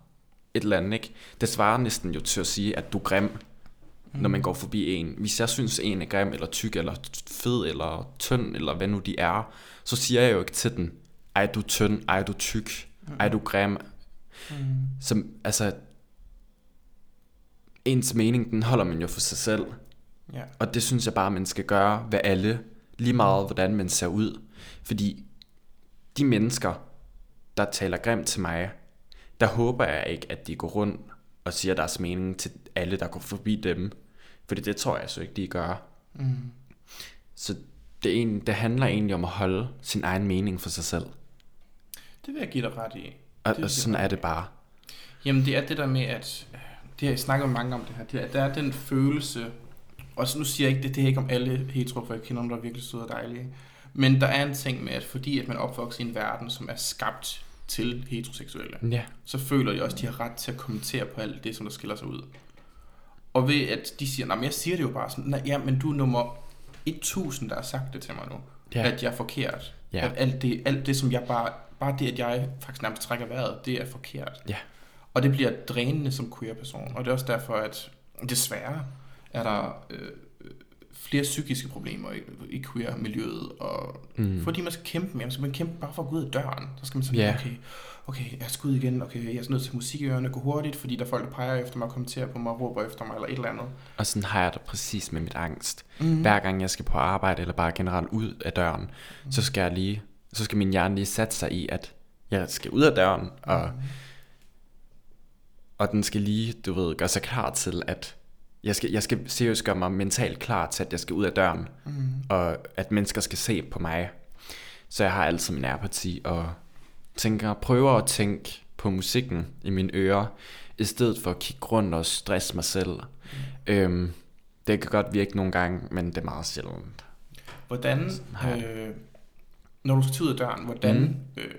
et eller andet, ikke? Det svarer næsten jo til at sige, at du er grim, mm. når man går forbi en. Hvis jeg synes, en er grim, eller tyk, eller fed, eller tynd, eller hvad nu de er, så siger jeg jo ikke til den, ej, du er tynd, ej, du er tyk, ej, du er grim. Mm. Som, altså, ens mening, den holder man jo for sig selv. Ja. Og det synes jeg bare, man skal gøre ved alle, lige meget hvordan man ser ud. Fordi de mennesker, der taler grimt til mig, der håber jeg ikke, at de går rundt og siger deres mening til alle, der går forbi dem. Fordi det tror jeg så ikke, de gør. Mm. Så det, egentlig, det handler egentlig om at holde sin egen mening for sig selv. Det vil jeg give dig ret i. Og, Det og sådan er det bare. Jamen det er det der med, at det har jeg snakket med mange om det her, det er, der er den følelse, og så nu siger jeg ikke, det, det er ikke om alle hetero, for jeg kender dem, der er virkelig søde og dejlige, men der er en ting med, at fordi at man opvokser i en verden, som er skabt til heteroseksuelle, Ja, så føler de også, at de har ret til at kommentere på alt det, som der skiller sig ud. Og ved at de siger, nej, men jeg siger det jo bare sådan, nej, ja, men du er nummer 1000, der har sagt det til mig nu, Ja. at jeg er forkert. Ja. At alt det, alt det, som jeg bare, bare det, at jeg faktisk nærmest trækker vejret, det er forkert. Ja. Og det bliver drænende som queer-person. Og det er også derfor, at desværre er der øh, flere psykiske problemer i, i queer-miljøet. Og Mm. fordi man skal kæmpe mere, så man kæmpe bare for at gå ud af døren. Så skal man sådan, yeah. okay, okay, jeg skal ud igen, okay, jeg er nødt til musik i ørerne, gå hurtigt, fordi der er folk, der peger efter mig, kommenterer på mig, råber efter mig, eller et eller andet. og sådan har jeg det præcis med mit angst. Mm. Hver gang jeg skal på arbejde, eller bare generelt ud af døren, så skal jeg lige, så skal min hjerne lige sætte sig i, at jeg skal ud af døren, og, og den skal lige, du ved, gøre sig klar til, at jeg skal, jeg skal seriøst gøre mig mentalt klar til, at jeg skal ud af døren, Mm. og at mennesker skal se på mig. Så jeg har altid min ærparti, og tænker, prøver at tænke på musikken i mine ører, i stedet for at kigge rundt og stresse mig selv. Øhm, det kan godt virke nogle gange, men det er meget sjældent. Hvordan, øh, når du skal ud af døren, hvordan Mm. mm. øh,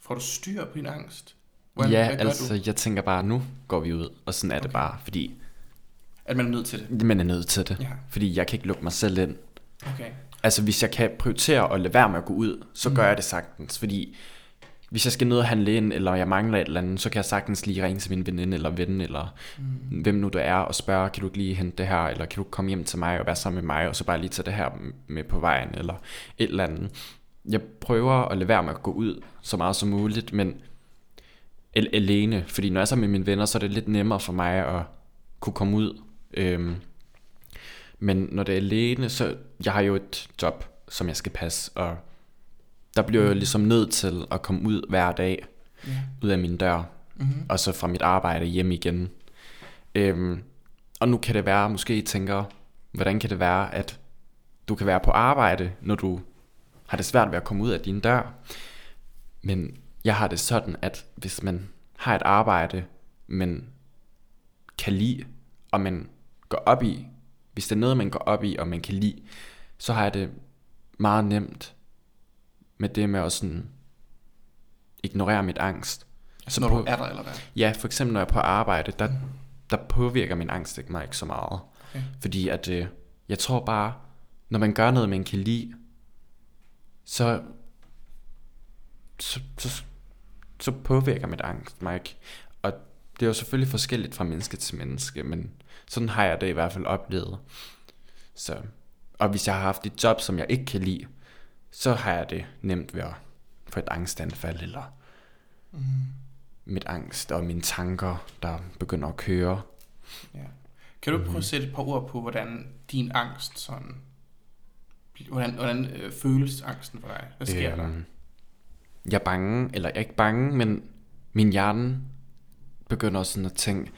får du styr på din angst? Hvordan, ja, altså, du? jeg tænker bare, nu går vi ud, og sådan er det Okay. bare, fordi At man er nødt til det? man er nødt til det. Ja, Fordi jeg kan ikke lukke mig selv ind. okay. Altså, hvis jeg kan prioritere at lade være med at gå ud, så Mm. gør jeg det sagtens, fordi hvis jeg skal ned og handle ind, eller jeg mangler et eller andet, så kan jeg sagtens lige ringe til min veninde eller ven, eller Mm. hvem nu du er, og spørge, kan du ikke lige hente det her, eller kan du komme hjem til mig og være sammen med mig, og så bare lige tage det her med på vejen, eller et eller andet. Jeg prøver at lade være med at gå ud så meget som muligt, men al- alene, fordi når jeg er sammen med mine venner, så er det lidt nemmere for mig at kunne komme ud. Øhm, men når det er alene, så jeg har jo et job, som jeg skal passe, og der bliver jeg jo ligesom nødt til at komme ud hver dag, Ja. ud af min dør, Mm-hmm. og så fra mit arbejde hjem igen. Øhm, og nu kan det være, måske I tænker, hvordan kan det være, at du kan være på arbejde, når du har det svært ved at komme ud af din dør. Men jeg har det sådan, at hvis man har et arbejde, men kan lide, og man går op i, hvis det er noget, man går op i, og man kan lide, så har jeg det meget nemt med det med at sådan ignorere mit angst. Altså, når på- du er der, eller hvad? Ja, for eksempel når jeg er på arbejde, der, der påvirker min angst ikke mig ikke så meget. Okay. Fordi at, øh, jeg tror bare, når man gør noget, man kan lide, så, så, så, så påvirker mit angst mig ikke. Og det er jo selvfølgelig forskelligt fra menneske til menneske, men sådan har jeg det i hvert fald oplevet. Så, og hvis jeg har haft et job, som jeg ikke kan lide, så har jeg det nemt ved at få et angstanfald, eller Mm. mit angst og mine tanker, der begynder at køre. Ja. Kan du Mhm. prøve at sætte et par ord på, hvordan din angst sådan... Hvordan, hvordan øh, føles angsten for dig? Hvad sker der? Øhm, Jeg er bange, eller jeg er ikke bange, men min hjerne begynder sådan at tænke,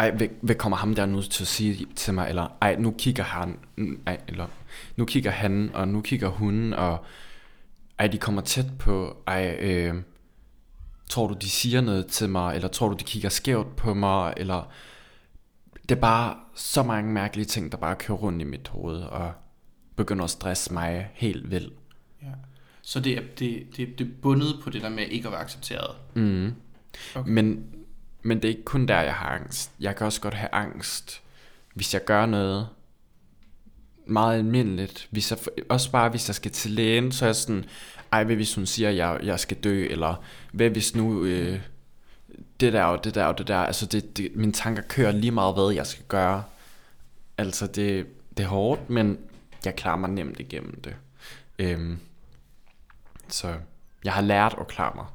ej, hvad, hvad kommer ham der nu til at sige til mig, eller ej, nu kigger han, mm, ej, eller nu kigger han, og nu kigger hun, og ej, de kommer tæt på, ej, øh, tror du, de siger noget til mig, eller tror du, de kigger skævt på mig, eller det er bare så mange mærkelige ting, der bare kører rundt i mit hoved, og begynder at stresse mig helt vildt. Ja. Så det er, det, det, det er bundet på det der med ikke at være accepteret. Mm. Okay. Men, men det er ikke kun der, jeg har angst. Jeg kan også godt have angst, hvis jeg gør noget meget almindeligt. Hvis jeg, også bare, hvis jeg skal til lægen, så er jeg sådan, ej, hvad hvis hun siger, at jeg, jeg skal dø, eller hvad hvis nu øh, det der og det der og det der. Altså, det, det, mine tanker kører lige meget, hvad jeg skal gøre. Altså, det, det er hårdt, men jeg klarer mig nemt igennem det. Øhm, så jeg har lært at klare mig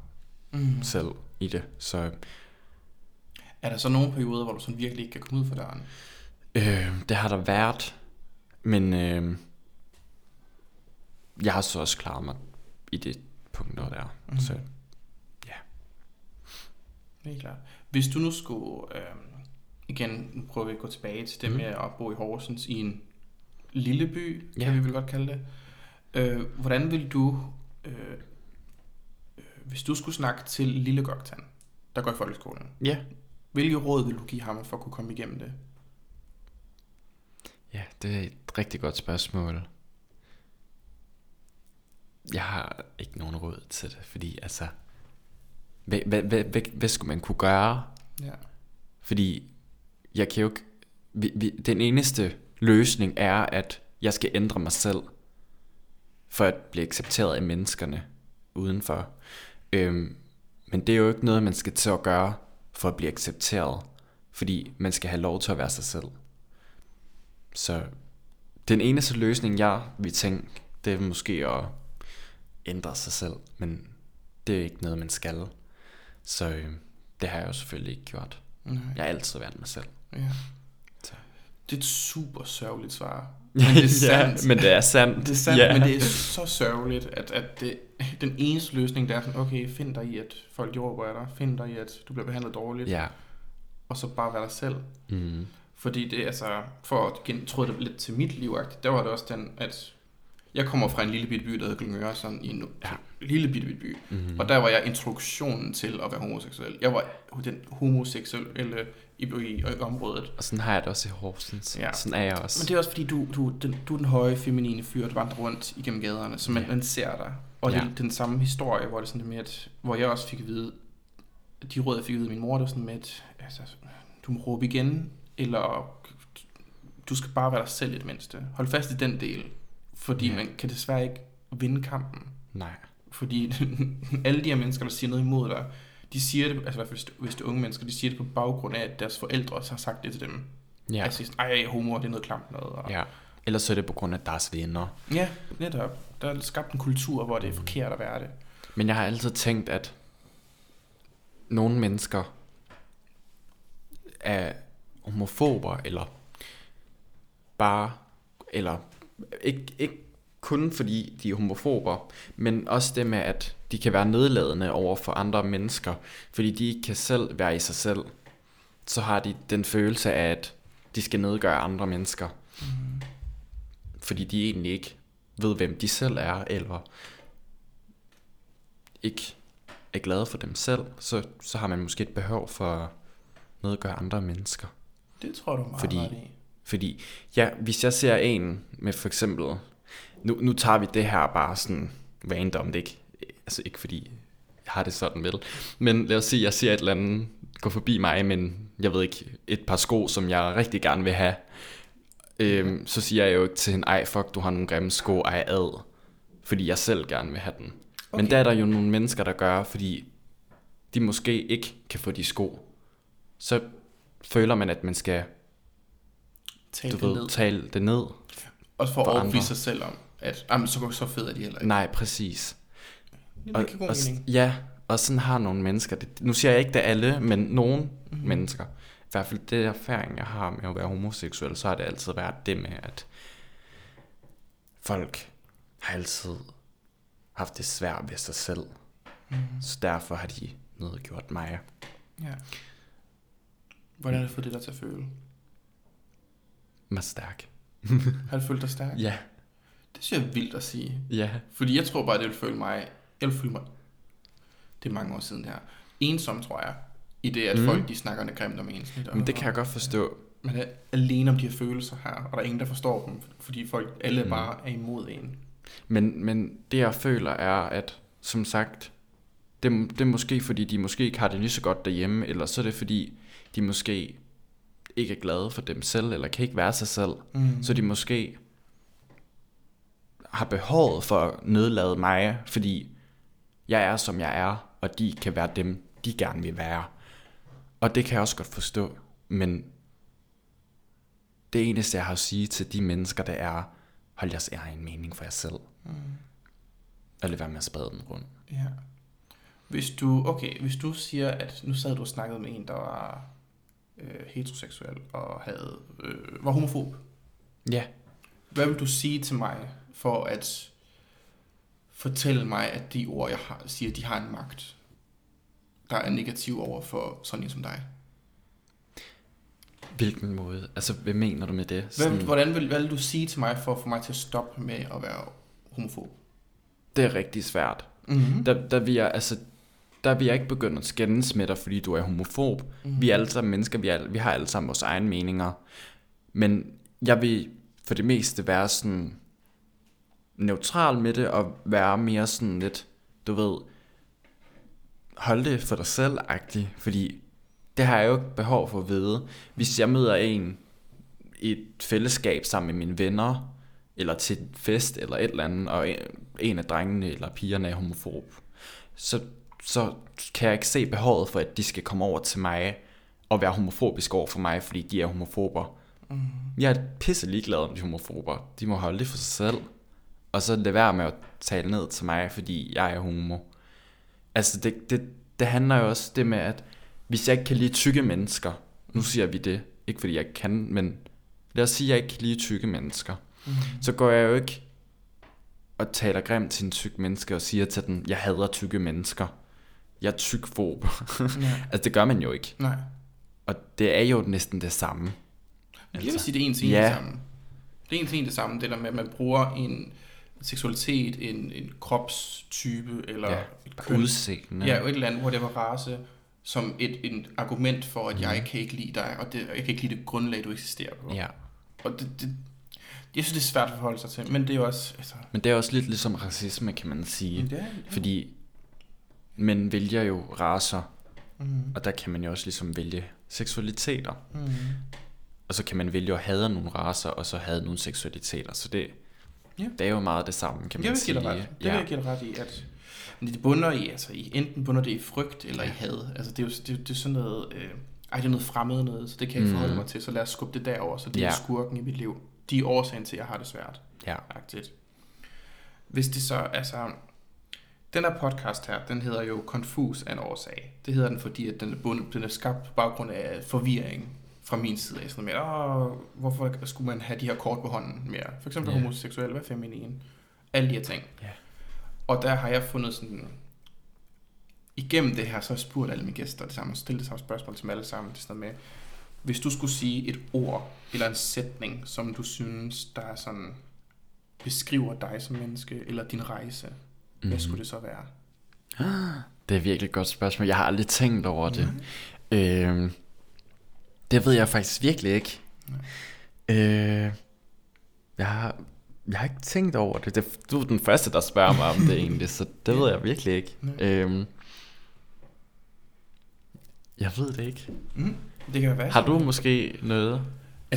Mm. selv i det. Så Er der så nogle perioder, hvor du sådan virkelig ikke kan komme ud fra døren? øh, det har der været, men øh, jeg har så også klaret mig i det punkt der. Mhm. Mm. Så Helt klart. Hvis du nu skulle, øh, igen, nu prøver vi at gå tilbage til det Mhm. med at bo i Horsens i en lille by, kan Ja. vi vel godt kalde det. Øh, hvordan vil du, øh, øh, hvis du skulle snakke til lille Goktan, der går i folkeskolen, ja. Hvilke råd vil du give ham for at kunne komme igennem det? ja, det er et rigtig godt spørgsmål. Jeg har ikke nogen råd til det, fordi altså, hvad, hvad, hvad, hvad, hvad skulle man kunne gøre? Ja. Fordi jeg kan jo ikke... Vi, vi, den eneste løsning er, at jeg skal ændre mig selv, for at blive accepteret af menneskerne udenfor. Øhm, men det er jo ikke noget, man skal til at gøre, for at blive accepteret. Fordi man skal have lov til at være sig selv. Så den eneste løsning, jeg vil tænke, det er måske at ændre sig selv. Men det er ikke noget, man skal. Så øh, det har jeg jo selvfølgelig ikke gjort. Nej. Jeg har altid været mig selv. ja. Så. Det er et super sørgeligt svar. Men det er sandt. men det er sandt. Det er sandt, ja. men det er så sørgeligt, at, at det, den eneste løsning, der er sådan, okay, find dig i, at folk råber af dig, find dig i, at du bliver behandlet dårligt, Ja. og så bare være dig selv. Mm. Fordi det er altså, for at tråde det lidt til mit liv, der var det også den, at jeg kommer fra en lille bitte by, der hedder Glyngøre, sådan i en Ja. lille bitte, bitte by. Mm. Og der var jeg introduktionen til at være homoseksuel. Jeg var den homoseksuelle i, i, i området. Og sådan har jeg det også i Horsens. Ja. Sådan er jeg også. Men det er også fordi, du, du, den, du er den høje, feminine fyr, der vandrer rundt igennem gaderne, så man, Ja. man ser dig. Og ja. Det er den samme historie, hvor det sådan med, at, hvor jeg også fik at vide, de råd, jeg fik at vide af min mor, det var sådan med, at altså, du må råbe igen, eller du skal bare være dig selv i det mindste. Hold fast i den del, fordi Ja. man kan desværre ikke vinde kampen. Nej. Fordi alle de her mennesker, der siger noget imod dig, de siger det, altså i hvert fald hvis det, er unge mennesker, de siger det på baggrund af, at deres forældre har sagt det til dem. Ja. Altså, ej, homo, det er noget klamt noget. Og, ja. Ellers så er det på grund af deres venner. Ja, netop. Der er skabt en kultur, hvor det er forkert at være det. Men jeg har altid tænkt, at nogle mennesker er homofober, eller bare, eller ikke, ikke kun fordi de er homofober, men også det med, at de kan være nedladende over for andre mennesker, fordi de ikke kan selv være i sig selv. Så har de den følelse af, at de skal nedgøre andre mennesker. Mm. Fordi de egentlig ikke ved, hvem de selv er, eller ikke er glade for dem selv, så, så har man måske et behov for noget at gøre andre mennesker. Det tror du meget Fordi- ret i. Fordi, ja, hvis jeg ser en med for eksempel, nu, nu tager vi det her bare sådan random, det er ikke, altså ikke fordi jeg har det sådan vel, men lad os sige, jeg ser et eller andet gå forbi mig, men jeg ved ikke, et par sko, som jeg rigtig gerne vil have, øhm, så siger jeg jo ikke til hende, ej fuck, du har nogle grimme sko, ej ad, fordi jeg selv gerne vil have den. Okay. Men der er der jo nogle mennesker, der gør, fordi de måske ikke kan få de sko. Så føler man, at man skal Tal du det ved, ned. tale det ned. Også for at for overbevise andre. sig selv om, at jamen, så, så fed er de heller ikke. Nej, præcis. Det, det giver god og, mening. ja, og sådan har nogle mennesker det. Nu siger jeg ikke, det er alle, men nogle Mhm. mm-hmm. mennesker. I hvert fald det erfaring, jeg har med at være homoseksuel, så har det altid været det med, at folk har altid haft det svært ved sig selv. Mhm. Så derfor har de nedgjort mig. Ja. Hvordan har du fået det der til at føle? Mig stærk. Har du følt dig stærk? Ja, Det synes jeg er vildt at sige. ja. Fordi jeg tror bare, det vil føle mig... Jeg vil føle mig... Det er mange år siden det her. Ensom, tror jeg. I det, at Mm. folk de snakker grimt om ens. Lidt, Men det kan jeg godt forstå. Man er alene om de her følelser her, og der er ingen, der forstår dem, fordi folk alle Mm. bare er imod en. Men, men det jeg føler er, at som sagt, det, det er måske fordi, de måske ikke har det lige så godt derhjemme, eller så er det fordi, de måske ikke er glade for dem selv, eller kan ikke være sig selv. Mm. Så de måske har behovet for at nedlade mig, fordi jeg er som jeg er, og de kan være dem, de gerne vil være. Og det kan jeg også godt forstå, men det eneste, jeg har at sige til de mennesker, det er, hold jeres egen mening for jer selv. Mm. Og lad være med at sprede den rundt. Ja. Hvis du, okay, hvis du siger, at nu sad du og snakkede med en, der var øh, heteroseksuel og havde, øh, var homofob. Ja. Hvad vil du sige til mig for at fortælle mig, at de ord, jeg har, siger, de har en magt, der er negativ over for sådan en som dig? Hvilken måde? Altså, hvad mener du med det? Hvad, hvordan vil, hvad vil du sige til mig for at få mig til at stoppe med at være homofob? Det er rigtig svært. Mm-hmm. Der, der, vil jeg, altså, der vil jeg ikke begynde at skændes med dig, fordi du er homofob. Mhm. Vi er alle sammen mennesker, vi, er, vi har alle sammen vores egne meninger. Men jeg vil for det meste være sådan neutral med det, og være mere sådan lidt, du ved, hold det for dig selv fordi det har jeg jo ikke behov for at vide. Hvis jeg møder en i et fællesskab sammen med mine venner, eller til en fest, eller et eller andet, og en- en af drengene eller pigerne er homofob, så, så kan jeg ikke se behovet for, at de skal komme over til mig og være homofobisk over for mig, fordi de er homofober. Mm. Jeg er pisse ligeglad om de homofober. De må holde det for sig selv. Og så lade være med at tale ned til mig, fordi jeg er homo. Altså, det, det, det handler jo også det med, at hvis jeg ikke kan lide tykke mennesker, nu siger vi det, ikke fordi jeg kan, men lad os sige, at jeg ikke kan lide tykke mennesker, Mm. så går jeg jo ikke og taler grimt til en tyk menneske og siger til den, jeg hader tykke mennesker. Jeg er tykfob. Ja. altså, det gør man jo ikke. Nej. Og det er jo næsten det samme. Jeg vil sige, det er en til en Ja. det samme. Det er en til en det samme, det der med, at man bruger en seksualitet, en, en kropstype, eller Ja, et køn, Udseende. ja, et eller andet, whatever race, som et, et argument for, at Mhm. jeg kan ikke lide dig, og det, jeg kan ikke lide det grundlag, du eksisterer på. ja. Og det, det, jeg synes, det er svært at forholde sig til, men det er jo også... Altså, Men det er også lidt ligesom racisme, kan man sige. det er, Fordi man vælger jo raser, mm, og der kan man jo også ligesom vælge seksualiteter. mm, Og så kan man vælge at hade nogle raser, og så have nogle seksualiteter. Så det, Ja. det er jo meget det samme, kan man jeg sige. dig ret. Det vil jeg give ret i, at men det bunder i, altså i, enten bunder det i frygt eller i had. Altså det er jo det, er- det er sådan noget, øh, ej det er noget fremmed noget, så det kan jeg ikke Mhm. forholde mig til, så lad os skubbe det derover, så det Ja. er skurken i mit liv. De er årsagen til, at jeg har det svært. Ja. Agtigt. Hvis det så, altså, den her podcast her, den hedder jo Confus af en årsag. Det hedder den, fordi at den er, bundet, den er skabt på baggrund af forvirring fra min side af. Sådan med, Åh, hvorfor skulle man have de her kort på hånden mere? For eksempel Ja. homoseksuel, hvad er feminin? Alle de her ting. Ja. Og der har jeg fundet sådan... Igennem det her, så har jeg spurgt alle mine gæster det samme, stillet det samme spørgsmål til dem alle sammen. Det sådan med, hvis du skulle sige et ord eller en sætning, som du synes, der er sådan, beskriver dig som menneske, eller din rejse, mm-hmm. hvad Mhm. skulle det så være? Det er virkelig et godt spørgsmål. Jeg har aldrig tænkt over det. Øh, det ved jeg faktisk virkelig ikke. Øh, jeg har, jeg har ikke tænkt over det. det. Du er den første, der spørger mig om det egentlig, så det ved jeg virkelig ikke. Øh, jeg ved det ikke. Mm. Det kan være Har du måske noget?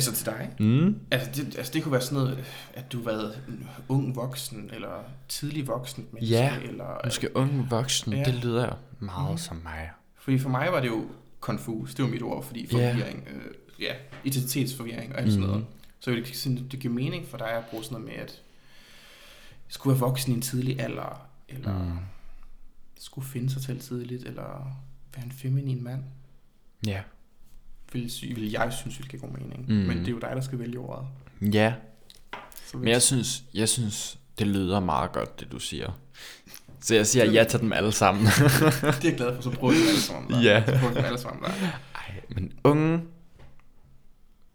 Altså til dig? Mm? Altså det, altså det kunne være sådan noget, at du en ung voksen, eller tidlig voksen menneske, Ja, eller... Måske ung voksen, Ja. det lyder meget mm. som mig. Fordi for mig var det jo konfus, det var mit ord, fordi forvirring, øh, ja, identitetsforvirring og alt sådan Mhm. noget. Så det, sådan, det giver mening for dig at bruge sådan noget med, at skulle være voksen i en tidlig alder, eller Mm. skulle finde sig selv tidligt, eller være en feminin mand, Ja. Vil, vil jeg synes, vil give god mening. Mhm. Men det er jo dig, der skal vælge ordet. Ja, Så men jeg synes, jeg synes, det lyder meget godt, det du siger. Så jeg siger ja til dem alle sammen. det er jeg glad for, så prøver vi dem alle sammen. Der. Ja. Så prøver dem alle sammen der. Ej, men unge,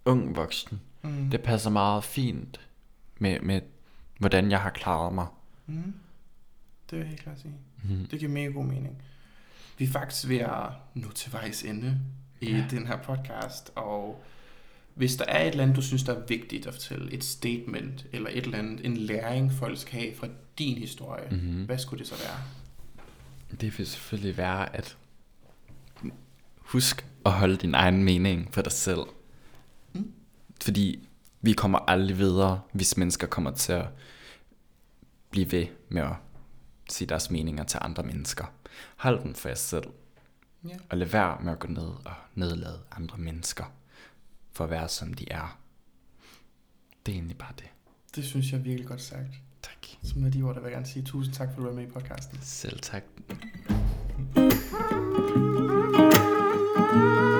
ung voksen, Mm. det passer meget fint med, med hvordan jeg har klaret mig. Mm. Det vil jeg helt klart sige. Mm. Det giver mega god mening. Vi er faktisk ved at nå til vejs ende i ja. Den her podcast, og hvis der er et eller andet, du synes, der er vigtigt at fortælle, et statement, eller et eller andet, en læring, folk skal have fra din historie, mm. Mhm. hvad skulle det så være? Det vil selvfølgelig være at husk at holde din egen mening for dig selv. Mm. Fordi vi kommer aldrig videre, hvis mennesker kommer til at blive ved med at sige deres meninger til andre mennesker. Hold den for jer selv, Ja. og lad være med at gå ned og nedlade andre mennesker for at være som de er. Det er egentlig bare det. Det synes jeg er virkelig godt sagt. Tak. Så med de ord, der vil jeg gerne sige tusind tak, for at du var med i podcasten. Selv tak. Say,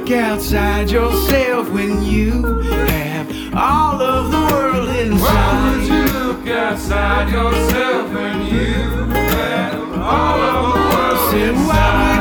look outside yourself when you have all of the world inside. Why would you look outside yourself when you have all of the world inside?